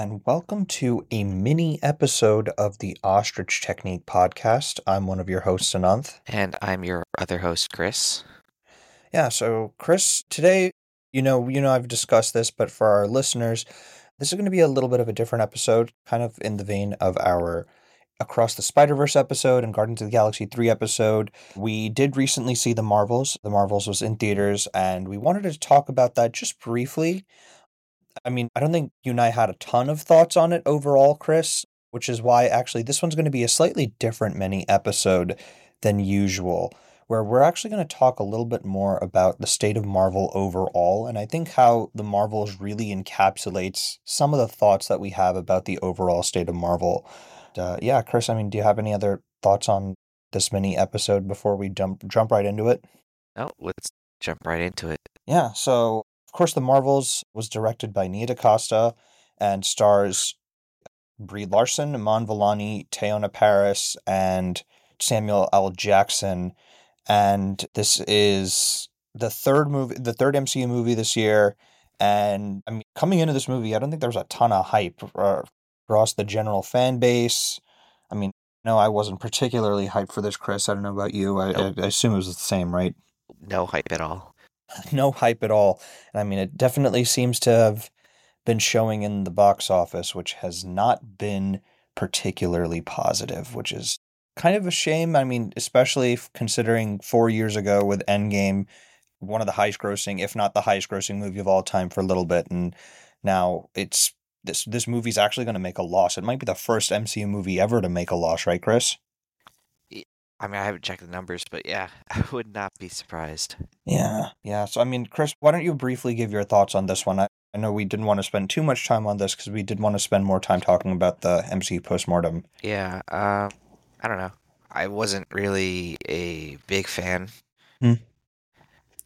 And welcome to a mini episode of the Ostrich Technique podcast. I'm one of your hosts, Ananth. And I'm your other host, Chris. Yeah, so Chris, today, you know, you know, I've discussed this, but for our listeners, this is going to be a little bit of a different episode, kind of in the vein of our Across the Spider Verse episode and Guardians of the Galaxy 3 episode. We did recently see The Marvels. The Marvels was in theaters, and we wanted to talk about that just briefly. I mean, I don't think you and I had a ton of thoughts on it overall, Chris, which is why actually this one's going to be a slightly different mini episode than usual, where we're actually going to talk a little bit more about the state of Marvel overall. And I think how the Marvels really encapsulates some of the thoughts that we have about the overall state of Marvel. Uh, yeah, Chris, I mean, do you have any other thoughts on this mini episode before we jump jump right into it? No, let's jump right into it. Yeah, so of course, The Marvels was directed by Nia DaCosta and stars Brie Larson, Iman Vellani, Teyonah Parris, and Samuel L. Jackson. And this is the third movie, the third MCU movie this year. And I mean, coming into this movie, I don't think there was a ton of hype uh, across the general fan base. I mean, no, I wasn't particularly hyped for this, Chris. I don't know about you. I, Nope. I, I assume it was the same, right? No hype at all. no hype at all. And I mean, it definitely seems to have been showing in the box office, which has not been particularly positive, which is kind of a shame. I mean, especially considering four years ago with Endgame, one of the highest grossing, if not the highest grossing movie of all time for a little bit. And now it's this this movie's actually going to make a loss. It might be the first MCU movie ever to make a loss, right, Chris? I mean, I haven't checked the numbers, but yeah, I would not be surprised. Yeah, yeah. So, I mean, Chris, why don't you briefly give your thoughts on this one? I, I know we didn't want to spend too much time on this because we did want to spend more time talking about the MCU postmortem. Yeah, um, I don't know. I wasn't really a big fan, Hmm.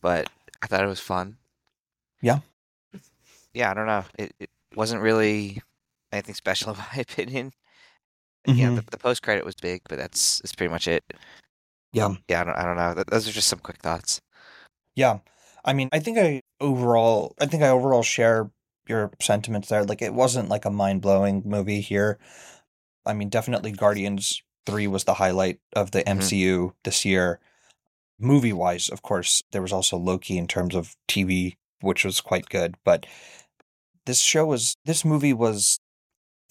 but I thought it was fun. Yeah. Yeah, I don't know. It, it wasn't really anything special in my opinion. Yeah, Mhm. the, the post credit was big, but that's that's pretty much it. Yeah. Yeah, I don't, I don't know. Those are just some quick thoughts. Yeah. I mean, I think I overall, I think I overall share your sentiments there. Like, it wasn't like a mind blowing movie here. I mean, definitely Guardians 3 was the highlight of the Mhm. MCU this year. Movie wise, of course, there was also Loki in terms of TV, which was quite good. But this show was, this movie was,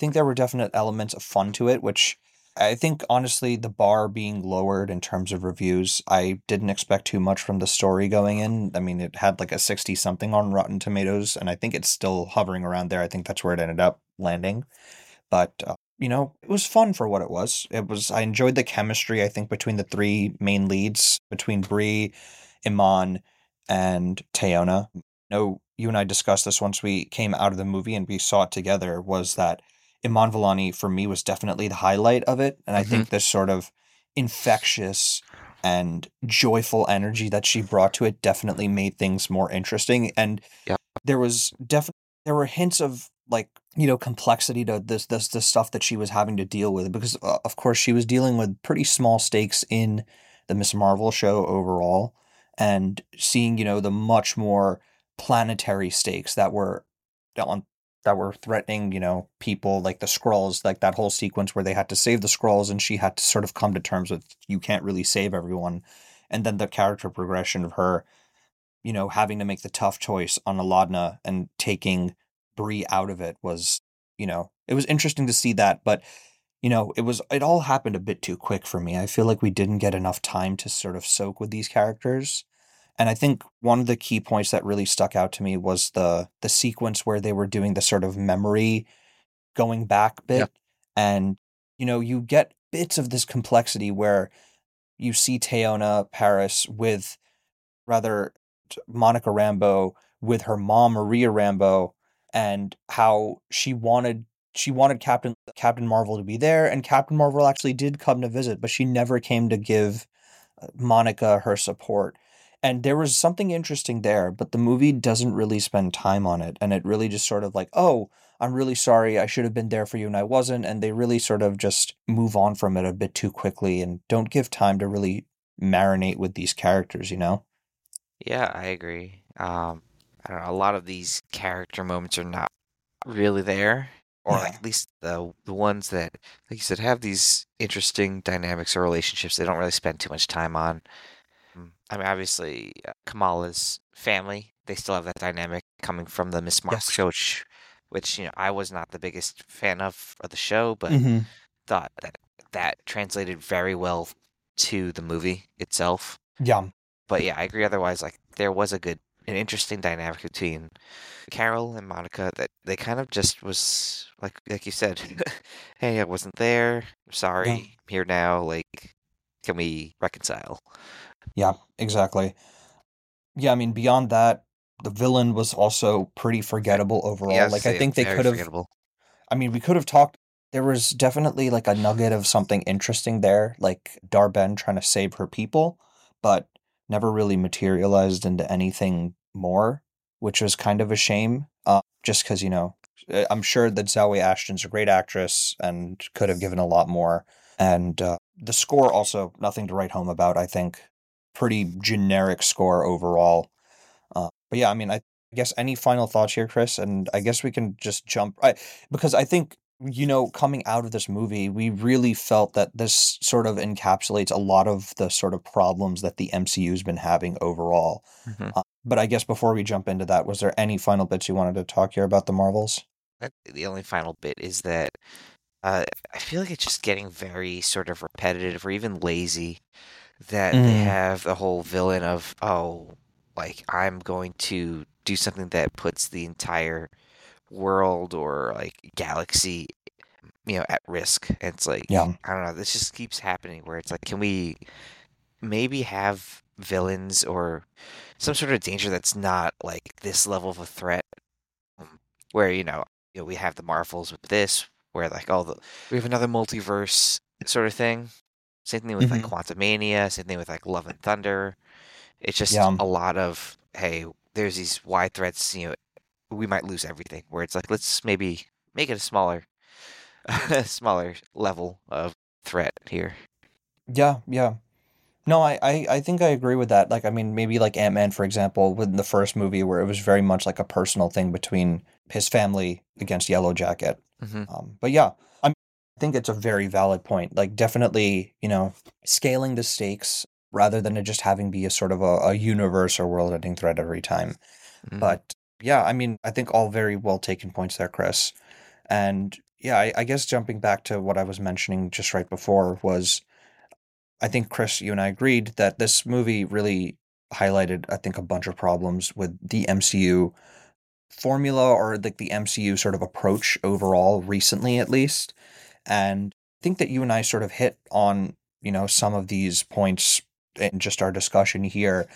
think there were definite elements of fun to it, which I think honestly, the bar being lowered in terms of reviews, I didn't expect too much from the story going in. I mean, it had like a 60 something on Rotten Tomatoes, and I think it's still hovering around there. I think that's where it ended up landing. But, uh, you know, it was fun for what it was. It was, I enjoyed the chemistry, I think, between the three main leads, between Brie, Iman, and Teyonah. No, you and I discussed this once we came out of the movie and we saw it together, was that Iman Vellani for me was definitely the highlight of it. And I think this sort of infectious and joyful energy that she brought to it definitely made things more interesting. And Yep. there was definitely there were hints of like you know complexity to this this the stuff that she was having to deal with because uh, of course she was dealing with pretty small stakes in the Miss Marvel show overall and seeing you know the much more planetary stakes that were on that were threatening, you know, people like the Skrulls, like that whole sequence where they had to save the Skrulls and she had to sort of come to terms with you can't really save everyone. And then the character progression of her, you know, having to make the tough choice on Aladna and taking Bree out of it was, you know, it was interesting to see that, but you know, it was it all happened a bit too quick for me. I feel like we didn't get enough time to sort of soak with these characters. And I think one of the key points that really stuck out to me was the the sequence where they were doing the sort of memory going back bit. Yep. And, you know, you get bits of this complexity where you see Teyonah Parris with rather Monica Rambeau with her mom Maria Rambeau and how she wanted she wanted Captain Captain Marvel to be there and Captain Marvel actually did come to visit but she never came to give uh, Monica her support and there was something interesting there but the movie doesn't really spend time on it and it really just sort of like oh I'm really sorry I should have been there for you and I wasn't and they really sort of just move on from it a bit too quickly and don't give time to really marinate with these characters you know Yeah, I agree. Um, I don't know. A lot of these character moments are not really there, or Yeah. like at least the the ones that, like you said, have these interesting dynamics or relationships they don't really spend too much time on. I mean, obviously, uh, Kamala's family, they still have that dynamic coming from the Miss Marvel Yes. show, which, which, you know, I was not the biggest fan of, of the show, but hmm thought that that translated very well to the movie itself. Yeah. But yeah, I agree. Otherwise, like there was a good, an interesting dynamic between Carol and Monica that they kind of just was like, like you said, hey, I wasn't there. I'm sorry. Yeah. I'm here now. Like, can we reconcile? Yeah, exactly. Yeah, I mean, beyond that, the villain was also pretty forgettable overall. Yeah, like, I think they very could have, forgettable. I mean, we could have talked. There was definitely like a nugget of something interesting there, like Dar-Benn trying to save her people, but never really materialized into anything more, which was kind of a shame. Uh, just because, you know, uh, I'm sure that Zawe Ashton's a great actress and could have given a lot more. And uh, the score also, nothing to write home about, I think. Pretty generic score overall. Uh, but yeah, I mean, I guess any final thoughts here, Chris? And I guess we can just jump I, because I think you know coming out of this movie, we really felt that this sort of encapsulates a lot of the sort of problems that the MCU's been having overall. Mhm. Uh, but I guess before we jump into that, was there any final bits you wanted to talk here about the Marvels? The only final bit is that uh, I feel like it's just getting very sort of repetitive or even lazy. That they Mm. have the whole villain of oh, like I'm going to do something that puts the entire world or like galaxy, you know, at risk. And it's like Yeah. I don't know. This just keeps happening where it's like, can we maybe have villains or some sort of danger that's not like this level of a threat? Um, Where you know, you know, we have the Marvels with this, where like all the we have another multiverse sort of thing. Same thing with like Mhm. Quantumania. Same thing with like Love and Thunder. It's just Yeah. a lot of hey, there's these wide threats. You know, we might lose everything. Where it's like let's maybe make it a smaller, smaller level of threat here. Yeah, yeah. No, I, I, I think I agree with that. Like, I mean, maybe like Ant Man, for example, with the first movie, where it was very much like a personal thing between his family against Yellow Jacket. hmm Um, but yeah, I'm, I think it's a very valid point. Like, definitely, you know, scaling the stakes rather than it just having be a sort of a, a universe or world-ending threat every time. Mhm. But yeah, I mean, I think all very well taken points there, Chris. And yeah, I, I guess jumping back to what I was mentioning just right before was I think Chris, you and I agreed that this movie really highlighted, I think, a bunch of problems with the MCU formula or like the MCU sort of approach overall recently at least. And I think that you and I sort of hit on, you know, some of these points in just our discussion here.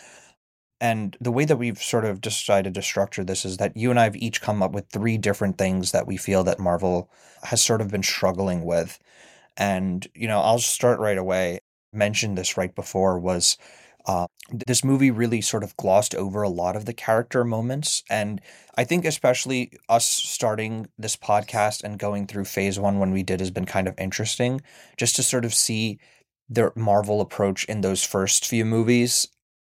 And the way that we've sort of decided to structure this is that you and I have each come up with three different things that we feel that Marvel has sort of been struggling with. And, you know, I'll start right away. Mentioned this right before was uh, this movie really sort of glossed over a lot of the character moments. And I think, especially us starting this podcast and going through phase one when we did has been kind of interesting just to sort of see the Marvel approach in those first few movies.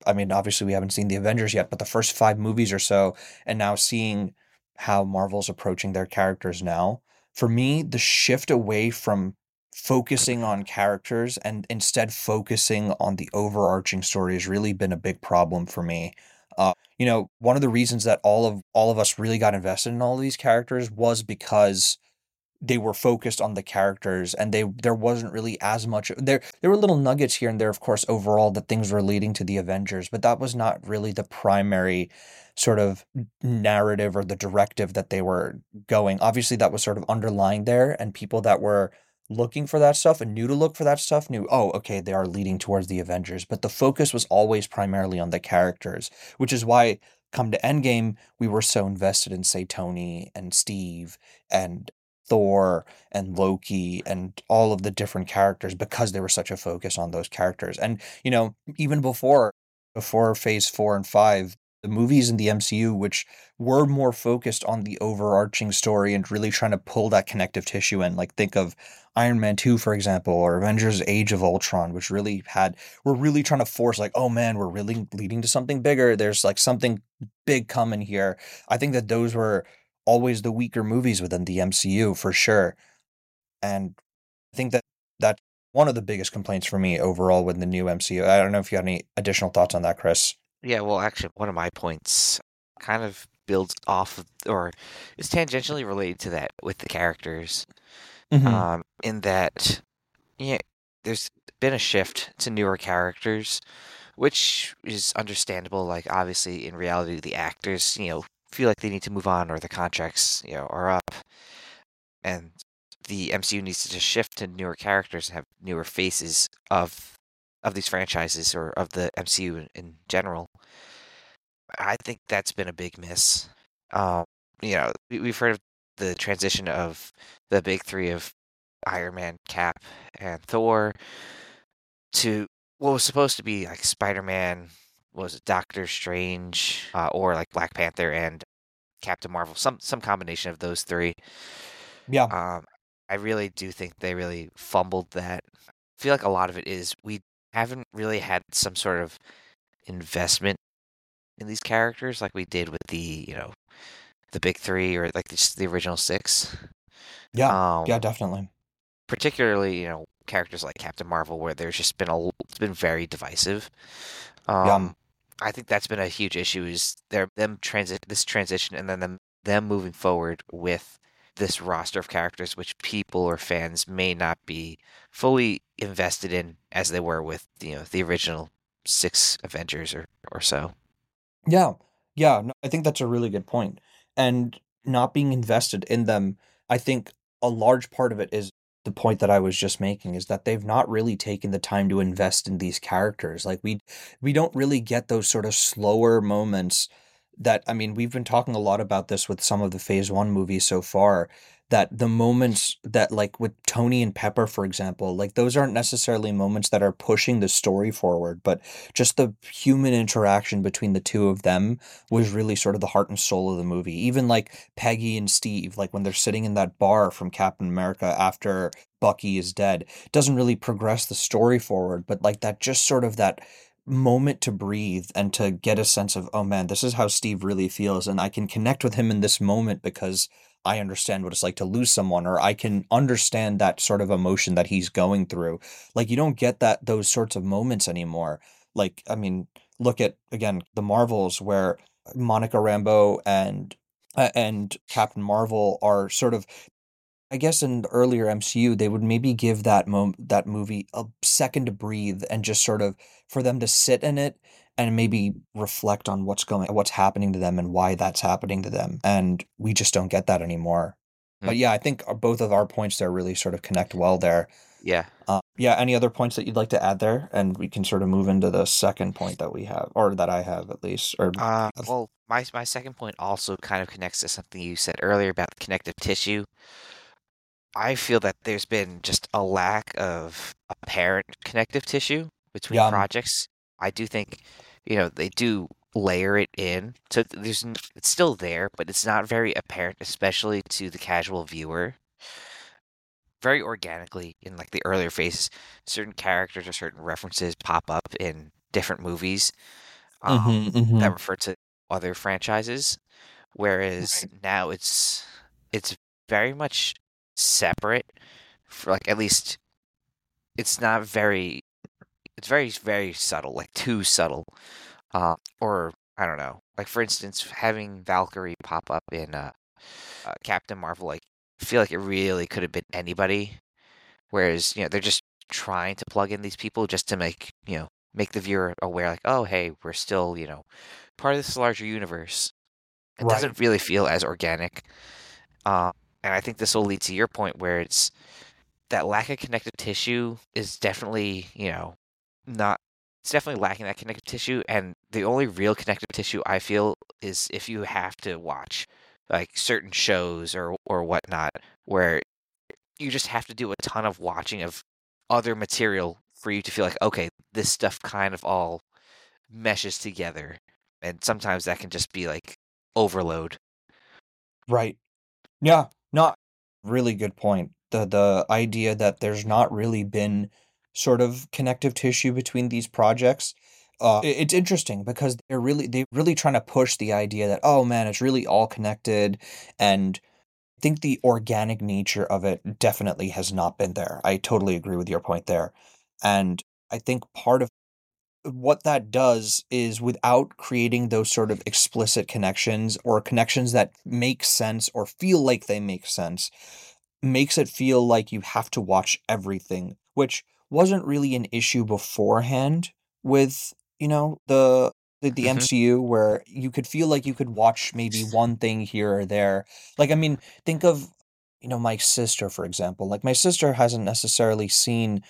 I mean, obviously, we haven't seen the Avengers yet, but the first five movies or so, and now seeing how Marvel's approaching their characters now. For me, the shift away from focusing on characters and instead focusing on the overarching story has really been a big problem for me. Uh, you know, one of the reasons that all of all of us really got invested in all of these characters was because they were focused on the characters and they there wasn't really as much there there were little nuggets here and there of course overall that things were leading to the Avengers but that was not really the primary sort of narrative or the directive that they were going obviously that was sort of underlying there and people that were looking for that stuff and knew to look for that stuff knew oh okay they are leading towards the Avengers but the focus was always primarily on the characters which is why come to Endgame we were so invested in say Tony and Steve and Thor and Loki and all of the different characters because there was such a focus on those characters. And you know, even before before phase 4 and 5, the movies in the MCU which were more focused on the overarching story and really trying to pull that connective tissue in, like think of Iron Man 2 for example or Avengers Age of Ultron which really had we're really trying to force like oh man, we're really leading to something bigger. There's like something big coming here. I think that those were always the weaker movies within the MCU for sure. And I think that that's one of the biggest complaints for me overall with the new MCU. I don't know if you have any additional thoughts on that, Chris. Yeah, well, actually, one of my points kind of builds off of, or is tangentially related to that with the characters. Mhm. Um, in that, yeah, there's been a shift to newer characters, which is understandable. Like, obviously, in reality, the actors, you know, feel like they need to move on or the contracts, you know, are up. And the MCU needs to just shift to newer characters and have newer faces of of these franchises or of the MCU in, general. I think that's been a big miss. Um, you know, we, we've heard of the transition of the big three of Iron Man, Cap, and Thor to what was supposed to be like Spider Man, was it Doctor Strange, uh, or like Black Panther and Captain Marvel, some some combination of those three. Yeah. Um, I really do think they really fumbled that. I feel like a lot of it is we haven't really had some sort of investment in these characters like we did with the you know the big three or like just the original six. Yeah. Um, yeah, definitely. particularly you know characters like Captain Marvel, where there's just been a it's been very divisive. Yeah. Um, I think that's been a huge issue. Is there them transit this transition and then them them moving forward with this roster of characters, which people or fans may not be fully invested in as they were with you know the original six Avengers or or so. Yeah. Yeah. No, I think that's a really good point. And not being invested in them, I think a large part of it is the point that I was just making is that they've not really taken the time to invest in these characters. Like we we don't really get those sort of slower moments that I mean, we've been talking a lot about this with some of the phase 1 movies so far that the moments that like with Tony and Pepper for example, like those aren't necessarily moments that are pushing the story forward, but just the human interaction between the two of them was really sort of the heart and soul of the movie. Even like Peggy and Steve, like when they're sitting in that bar from Captain America after Bucky is dead, doesn't really progress the story forward, but like that just sort of that moment to breathe and to get a sense of, oh man, this is how Steve really feels. And I can connect with him in this moment because I understand what it's like to lose someone, or I can understand that sort of emotion that he's going through. Like you don't get that those sorts of moments anymore. Like, I mean, look at again the Marvels where Monica Rambeau and uh, and Captain Marvel are sort of I guess in the earlier MCU they would maybe give that mom- that movie a second to breathe and just sort of for them to sit in it and maybe reflect on what's going what's happening to them and why that's happening to them and we just don't get that anymore. But Hmm. yeah, I think uh, both of our points there really sort of connect well there. Yeah. Uh, yeah, any other points that you'd like to add there? And we can sort of move into the second point that we have, or that I have at least. Or Uh, well, my my second point also kind of connects to something you said earlier about the connective tissue. I feel that there's been just a lack of apparent connective tissue between Yeah. projects. I do think, you know, they do layer it in, so there's it's still there, but it's not very apparent, especially to the casual viewer. Very organically in like the earlier phases, certain characters or certain references pop up in different movies. Um, Mhm, mhm. that refer to other franchises whereas Right. now it's it's very much separate for like at least it's not very it's very very subtle like too subtle uh or i don't know like for instance having valkyrie pop up in uh, uh captain marvel like I feel like it really could have been anybody whereas you know they're just trying to plug in these people just to make you know make the viewer aware like oh hey we're still you know part of this larger universe it Right. doesn't really feel as organic uh, and i think this will lead to your point where it's that lack of connective tissue is definitely you know not it's definitely lacking that connective tissue and the only real connective tissue i feel is if you have to watch like certain shows or or whatnot where you just have to do a ton of watching of other material for you to feel like okay this stuff kind of all meshes together and sometimes that can just be like overload Right. Yeah. Not really good point. The the idea that there's not really been sort of connective tissue between these projects. uh, it- it's interesting because they're really they're really trying to push the idea that oh man, it's really all connected, and I think the organic nature of it definitely has not been there. I totally agree with your point there, and I think part of what that does is without creating those sort of explicit connections or connections that make sense or feel like they make sense makes it feel like you have to watch everything which wasn't really an issue beforehand with you know the the, the hmm MCU where you could feel like you could watch maybe one thing here or there. Like I mean think of you know my sister for example. Like my sister hasn't necessarily seen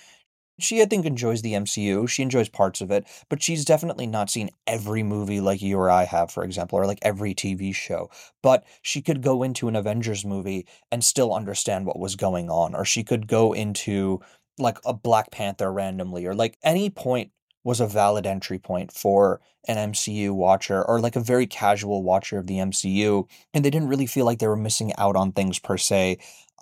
she, I think, enjoys the MCU. She enjoys parts of it, but she's definitely not seen every movie like you or I have, for example, or like every TV show. But she could go into an Avengers movie and still understand what was going on, or she could go into like a Black Panther randomly, or like any point was a valid entry point for an MCU watcher or like a very casual watcher of the MCU. And they didn't really feel like they were missing out on things per se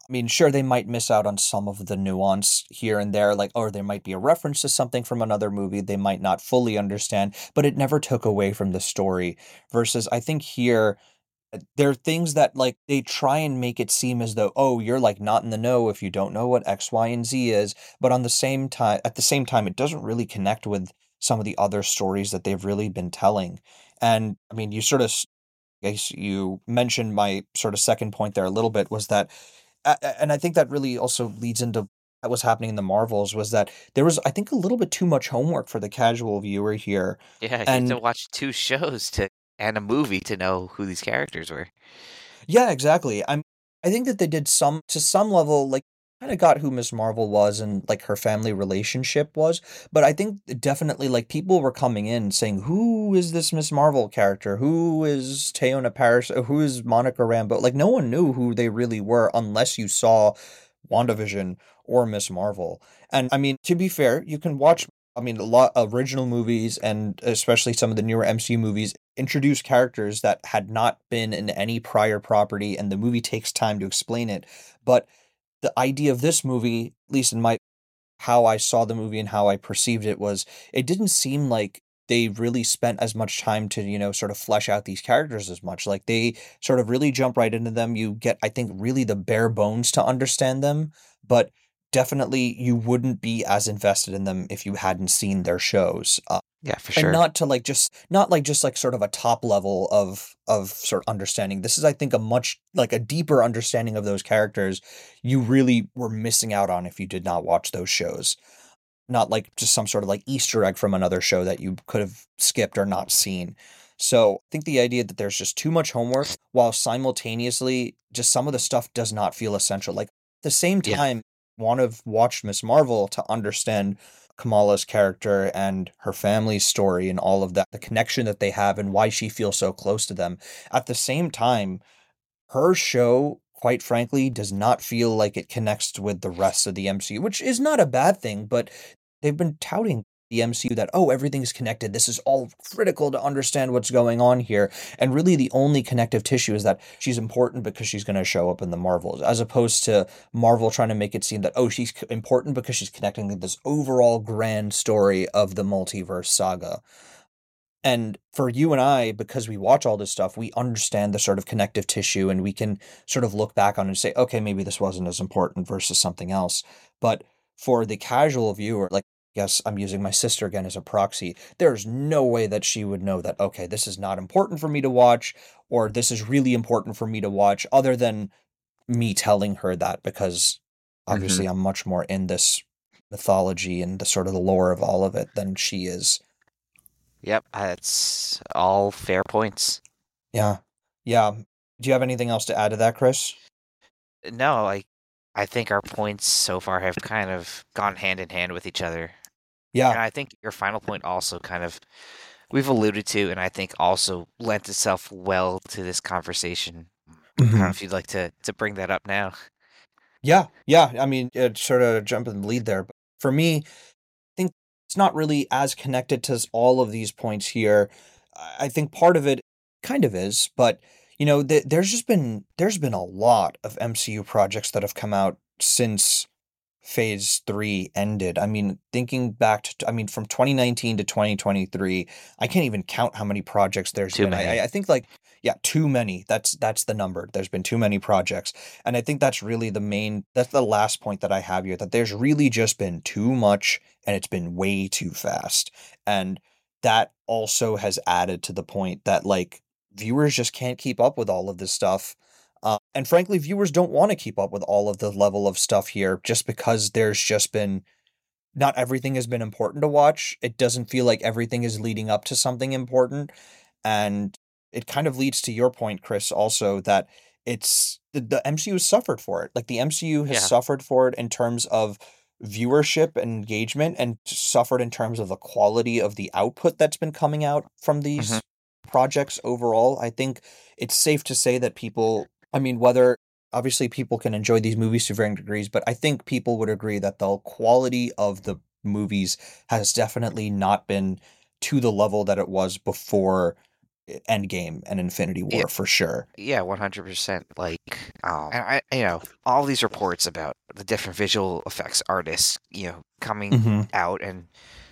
I mean, sure, they might miss out on some of the nuance here and there, like, or there might be a reference to something from another movie they might not fully understand, but it never took away from the story. Versus, I think here, uh, there are things that, like, they try and make it seem as though, oh, you're like not in the know if you don't know what X, Y, and Z is. But on the same time, at the same time, it doesn't really connect with some of the other stories that they've really been telling. And I mean, you sort of, I guess you mentioned my sort of second point there a little bit was that and I think that really also leads into what was happening in the Marvels was that there was I think a little bit too much homework for the casual viewer here. Yeah, you have to watch two shows to and a movie to know who these characters were. yeah, exactly. I'm I think that they did some to some level like kind of got who Miss Marvel was and like her family relationship was, but I think definitely like people were coming in saying who is this Miss Marvel character? Who is Teyonah Parris? Who is Monica Rambeau? Like no one knew who they really were unless you saw WandaVision or Miss Marvel. And I mean, to be fair, you can watch, I mean, a lot of original movies and especially some of the newer MCU movies introduce characters that had not been in any prior property, and the movie takes time to explain it. But the idea of this movie, at least in my how I saw the movie and how I perceived it, was it didn't seem like they really spent as much time to, you know, sort of flesh out these characters as much. Like they sort of really jump right into them. You get, I think, really the bare bones to understand them, but definitely you wouldn't be as invested in them if you hadn't seen their shows. Uh, Yeah, for sure. and not to like just not like just like sort of a top level of of sort of understanding. This is i think a much like a deeper understanding of those characters you really were missing out on if you did not watch those shows. Not like just some sort of like easter egg from another show that you could have skipped or not seen. So i think the idea that there's just too much homework while simultaneously just some of the stuff does not feel essential. Like at the same time want to have watched miss marvel to understand Kamala's character and her family's story and all of that, the connection that they have and why she feels so close to them. At the same time, her show, quite frankly, does not feel like it connects with the rest of the MCU, which is not a bad thing, but they've been touting the MCU that, oh, everything's connected. This is all critical to understand what's going on here. And really, the only connective tissue is that she's important because she's going to show up in the Marvels, as opposed to Marvel trying to make it seem that, oh, she's important because she's connecting to this overall grand story of the multiverse saga. And for you and I, because we watch all this stuff, we understand the sort of connective tissue and we can sort of look back on and say, okay, maybe this wasn't as important versus something else. But for the casual viewer, like, yes, I'm using my sister again as a proxy, there's no way that she would know that, okay, this is not important for me to watch or this is really important for me to watch, other than me telling her that because obviously mm-hmm. I'm much more in this mythology and the sort of the lore of all of it than she is. Yep, uh, that's all fair points. Yeah. Yeah. Do you have anything else to add to that, Chris? No, like I think our points so far have kind of gone hand in hand with each other. And I think your final point also kind of we've alluded to and I think also lent itself well to this conversation. I don't know Mhm. if you'd like to to bring that up now. Yeah. Yeah. I mean, it sort of jump in the lead there. But for me, I think it's not really as connected to all of these points here. I I think part of it kind of is, but you know, th- there's just been there's been a lot of MCU projects that have come out since phase three ended. I mean, thinking back to, I mean, from 2019 to 2023, I can't even count how many projects there's Too been. many. I, I think like, yeah, too many. That's that's the number. There's been too many projects, and I think that's really the main. That's the last point that I have here. That there's really just been too much, and it's been way too fast, and that also has added to the point that like viewers just can't keep up with all of this stuff and frankly, viewers don't want to keep up with all of the level of stuff here just because there's just been not everything has been important to watch. It doesn't feel like everything is leading up to something important. And it kind of leads to your point, Chris, also that it's the, the MCU has suffered for it. Like the MCU has Yeah. suffered for it in terms of viewership and engagement and suffered in terms of the quality of the output that's been coming out from these Mhm. projects overall. I think it's safe to say that people, I mean, whether obviously people can enjoy these movies to varying degrees, but I think people would agree that the quality of the movies has definitely not been to the level that it was before Endgame and Infinity War Yeah. for sure. Yeah, one hundred percent. Like, um, and I, you know, all these reports about the different visual effects artists, you know, coming Mm-hmm. out and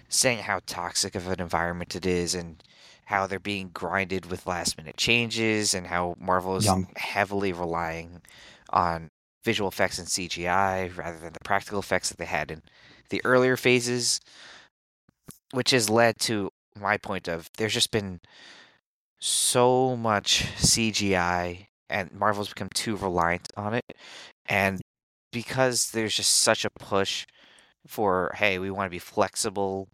saying how toxic of an environment it is, and how they're being grinded with last minute changes, and how Marvel is heavily relying on visual effects and CGI rather than the practical effects that they had in the earlier phases, which has led to my point of there's just been so much CGI and Marvel's become too reliant on it. And because there's just such a push for, hey, we want to be flexible,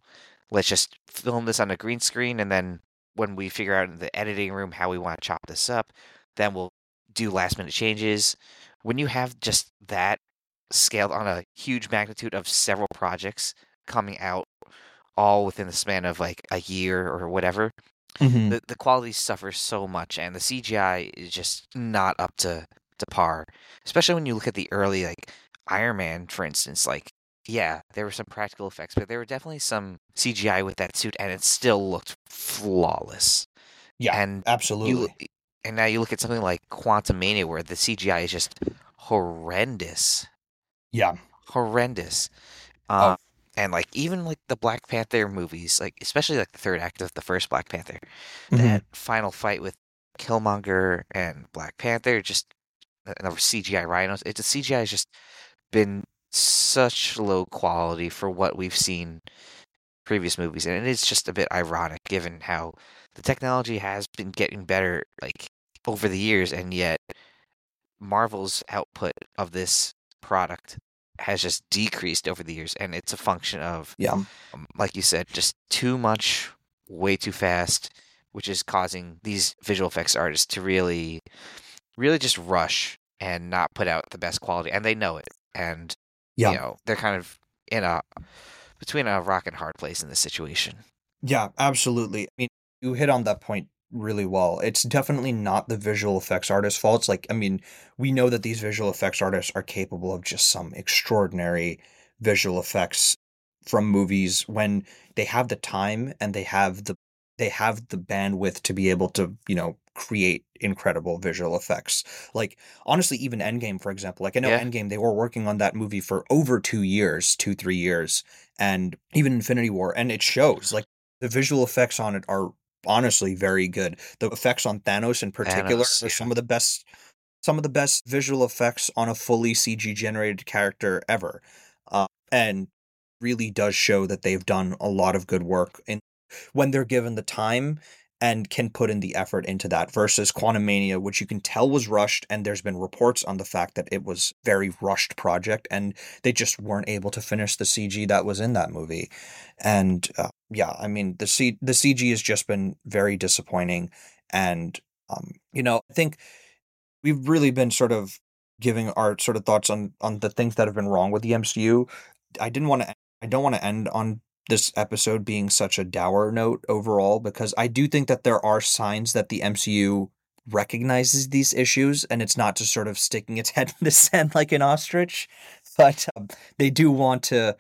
let's just film this on a green screen and then when we figure out in the editing room how we want to chop this up, then we'll do last minute changes. When you have just that scaled on a huge magnitude of several projects coming out all within the span of like a year or whatever, Mm-hmm. the the quality suffers so much, and the CGI is just not up to to par. Especially when you look at the early like Iron Man, for instance. Like, yeah, there were some practical effects, but there were definitely some CGI with that suit, and it still looked flawless. Yeah, and you absolutely. and now you look at something like Quantumania, where the CGI is just horrendous, yeah. horrendous. Oh. Uh, and like even like the Black Panther movies, like especially like the third act of the first Black Panther, Mhm. that final fight with Killmonger and Black Panther, just and the CGI rhinos. It's the CGI has just been such low quality for what we've seen previous movies, and it is just a bit ironic given how the technology has been getting better like over the years, and yet Marvel's output of this product has just decreased over the years, and it's a function of Yeah. um, like you said, just too much, way too fast, which is causing these visual effects artists to really, really just rush and not put out the best quality, and they know it, and Yeah. you know they're kind of in a between a rock and hard place in this situation. Yeah, absolutely. I mean, you hit on that point really well. It's definitely not the visual effects artist's fault. It's like, I mean, we know that these visual effects artists are capable of just some extraordinary visual effects from movies when they have the time and they have the they have the bandwidth to be able to, you know, create incredible visual effects. Like honestly, even Endgame, for example. Like I know Yeah. Endgame, they were working on that movie for over two years, two, three years, and even Infinity War, and it shows. Like the visual effects on it are honestly very good. The effects on Thanos in particular Thanos, are yeah. some of the best some of the best visual effects on a fully CG generated character ever. Uh, and really does show that they've done a lot of good work in when they're given the time and can put in the effort into that versus Quantumania, which you can tell was rushed, and there's been reports on the fact that it was very rushed project, and they just weren't able to finish the CG that was in that movie. And uh, yeah, I mean the C the CG has just been very disappointing, and um, you know I think we've really been sort of giving our sort of thoughts on on the things that have been wrong with the MCU. I didn't want to I don't want to end on this episode being such a dour note overall because I do think that there are signs that the MCU recognizes these issues and it's not just sort of sticking its head in the sand like an ostrich, but um, they do want to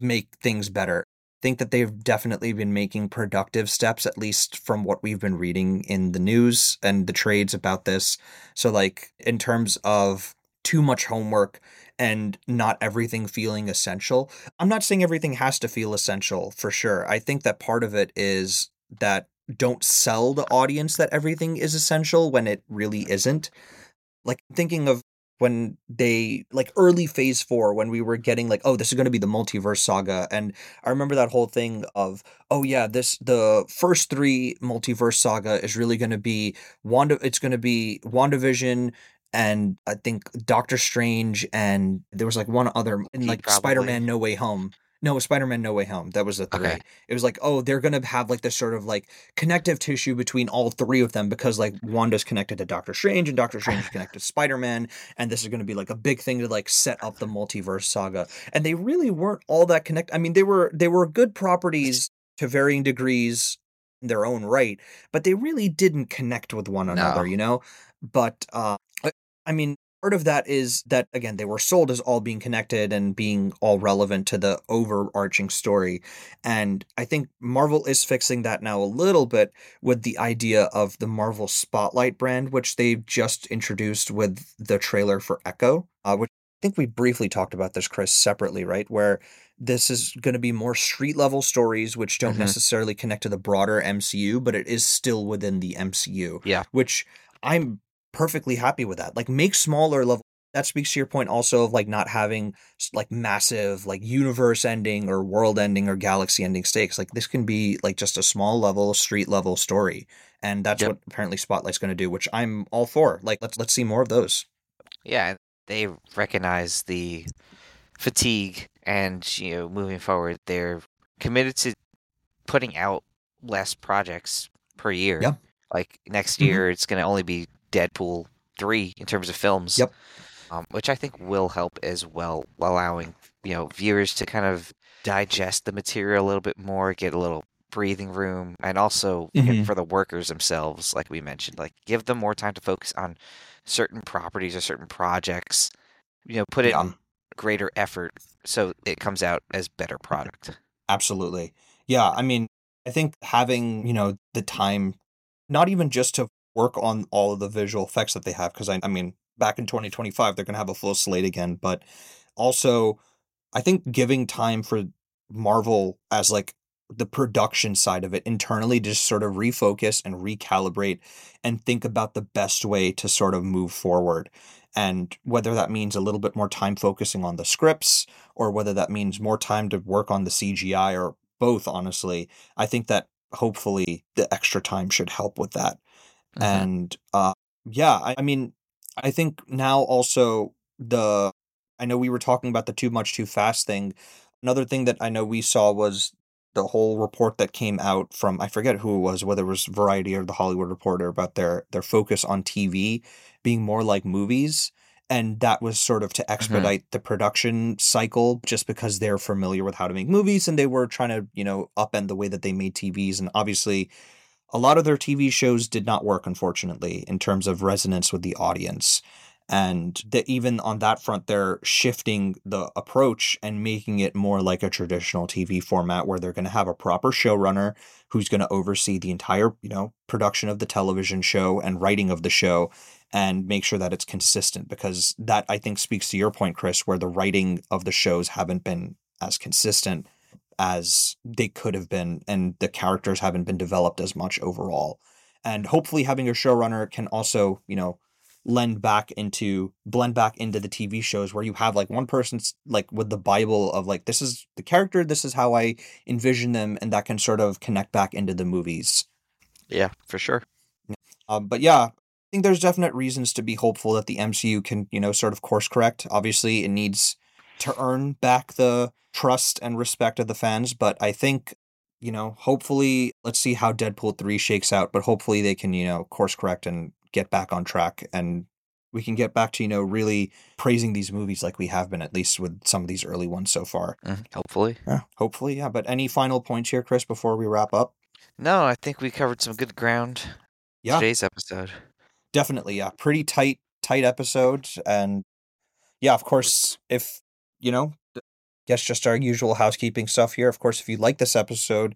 make things better. I think that they've definitely been making productive steps, at least from what we've been reading in the news and the trades about this. So, like, in terms of too much homework and not everything feeling essential. I'm not saying everything has to feel essential for sure. I think that part of it is that don't sell the audience that everything is essential when it really isn't. Like thinking of when they like early phase four when we were getting like oh this is going to be the multiverse saga and i remember that whole thing of oh yeah this the first three multiverse saga is really going to be wanda it's going to be wandavision and i think doctor strange and there was like one other in like spider-man no way home no, Spider Man No Way Home. That was the three. Okay. It was like, oh, they're gonna have like this sort of like connective tissue between all three of them because like Wanda's connected to Doctor Strange and Doctor Strange is connected to Spider Man, and this is gonna be like a big thing to like set up the multiverse saga. And they really weren't all that connect. I mean, they were they were good properties to varying degrees in their own right, but they really didn't connect with one another, no. you know? But uh I mean, part of that is that again they were sold as all being connected and being all relevant to the overarching story and i think marvel is fixing that now a little bit with the idea of the marvel spotlight brand which they've just introduced with the trailer for echo uh, which i think we briefly talked about this chris separately right where this is going to be more street level stories which don't mm-hmm. necessarily connect to the broader mcu but it is still within the mcu yeah which i'm perfectly happy with that. Like make smaller level that speaks to your point also of like not having like massive like universe ending or world ending or galaxy ending stakes like this can be like just a small level street level story and that's yep. what apparently spotlight's going to do which i'm all for like let's let's see more of those yeah they recognize the fatigue and you know moving forward they're committed to putting out less projects per year yeah like next mm-hmm. year mm-hmm. it's going to only be Deadpool three in terms of films. Yep. Um, which I think will help as well, allowing you know viewers to kind of digest the material a little bit more, get a little breathing room, and also mm-hmm. for the workers themselves, like we mentioned, like give them more time to focus on certain properties or certain projects. You know, put it yeah. greater effort so it comes out as better product. Absolutely. Yeah, I mean, I think having, you know, the time not even just to work on all of the visual effects that they have because I, I mean back in 2025 they're going to have a full slate again but also i think giving time for marvel as like the production side of it internally just sort of refocus and recalibrate and think about the best way to sort of move forward. And whether that means a little bit more time focusing on the scripts or whether that means more time to work on the CGI or both honestly i think that hopefully the extra time should help with that Mm-hmm. And uh, yeah, I, I mean, I think now also the I know we were talking about the too much too fast thing. Another thing that I know we saw was the whole report that came out from I forget who it was, whether it was Variety or the Hollywood Reporter about their their focus on TV being more like movies. And that was sort of to mm-hmm. expedite mm-hmm. the production cycle just because they're familiar with how to make movies and they were trying to, you know, upend the way that they made TVs. And obviously a lot of their TV shows did not work, unfortunately, in terms of resonance with the audience. And that even on that front, they're shifting the approach and making it more like a traditional TV format where they're going to have a proper showrunner who's going to oversee the entire, you know, production of the television show and writing of the show and make sure that it's consistent because that I think speaks to your point, Chris, where the writing of the shows haven't been as consistent as they could have been, and the characters haven't been developed as much overall. And hopefully, having a showrunner can also, you know, lend back into blend back into the TV shows where you have like one person's like with the Bible of like this is the character, this is how I envision them, and that can sort of connect back into the movies. Yeah, for sure. Um, but yeah, I think there's definite reasons to be hopeful that the MCU can, you know, sort of course correct. Obviously, it needs to earn back the trust and respect of the fans, but I think you know, hopefully, let's see how Deadpool 3 shakes out, but hopefully they can, you know, course correct and get back on track and we can get back to, you know, really praising these movies like we have been, at least with some of these early ones so far. Mm, hopefully. Yeah, hopefully, yeah. But any final points here, Chris, before we wrap up? No, I think we covered some good ground yeah. today's episode. Definitely, yeah. Pretty tight, tight episode. And yeah, of course, if, you know, guess just our usual housekeeping stuff here. Of course, if you like this episode,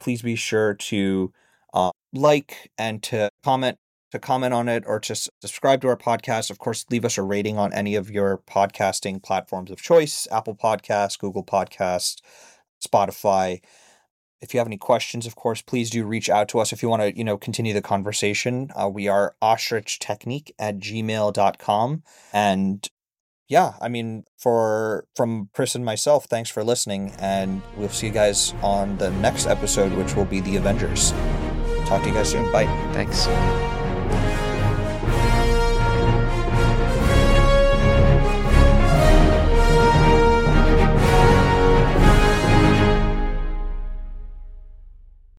please be sure to uh, like and to comment to comment on it or to subscribe to our podcast. Of course, leave us a rating on any of your podcasting platforms of choice Apple Podcasts, Google Podcasts, Spotify. If you have any questions, of course, please do reach out to us if you want to, you know, continue the conversation. Uh, we are ostrichtechnique at gmail.com. And yeah, I mean, for from Chris and myself, thanks for listening, and we'll see you guys on the next episode, which will be the Avengers. Talk to you guys soon. Bye. Thanks.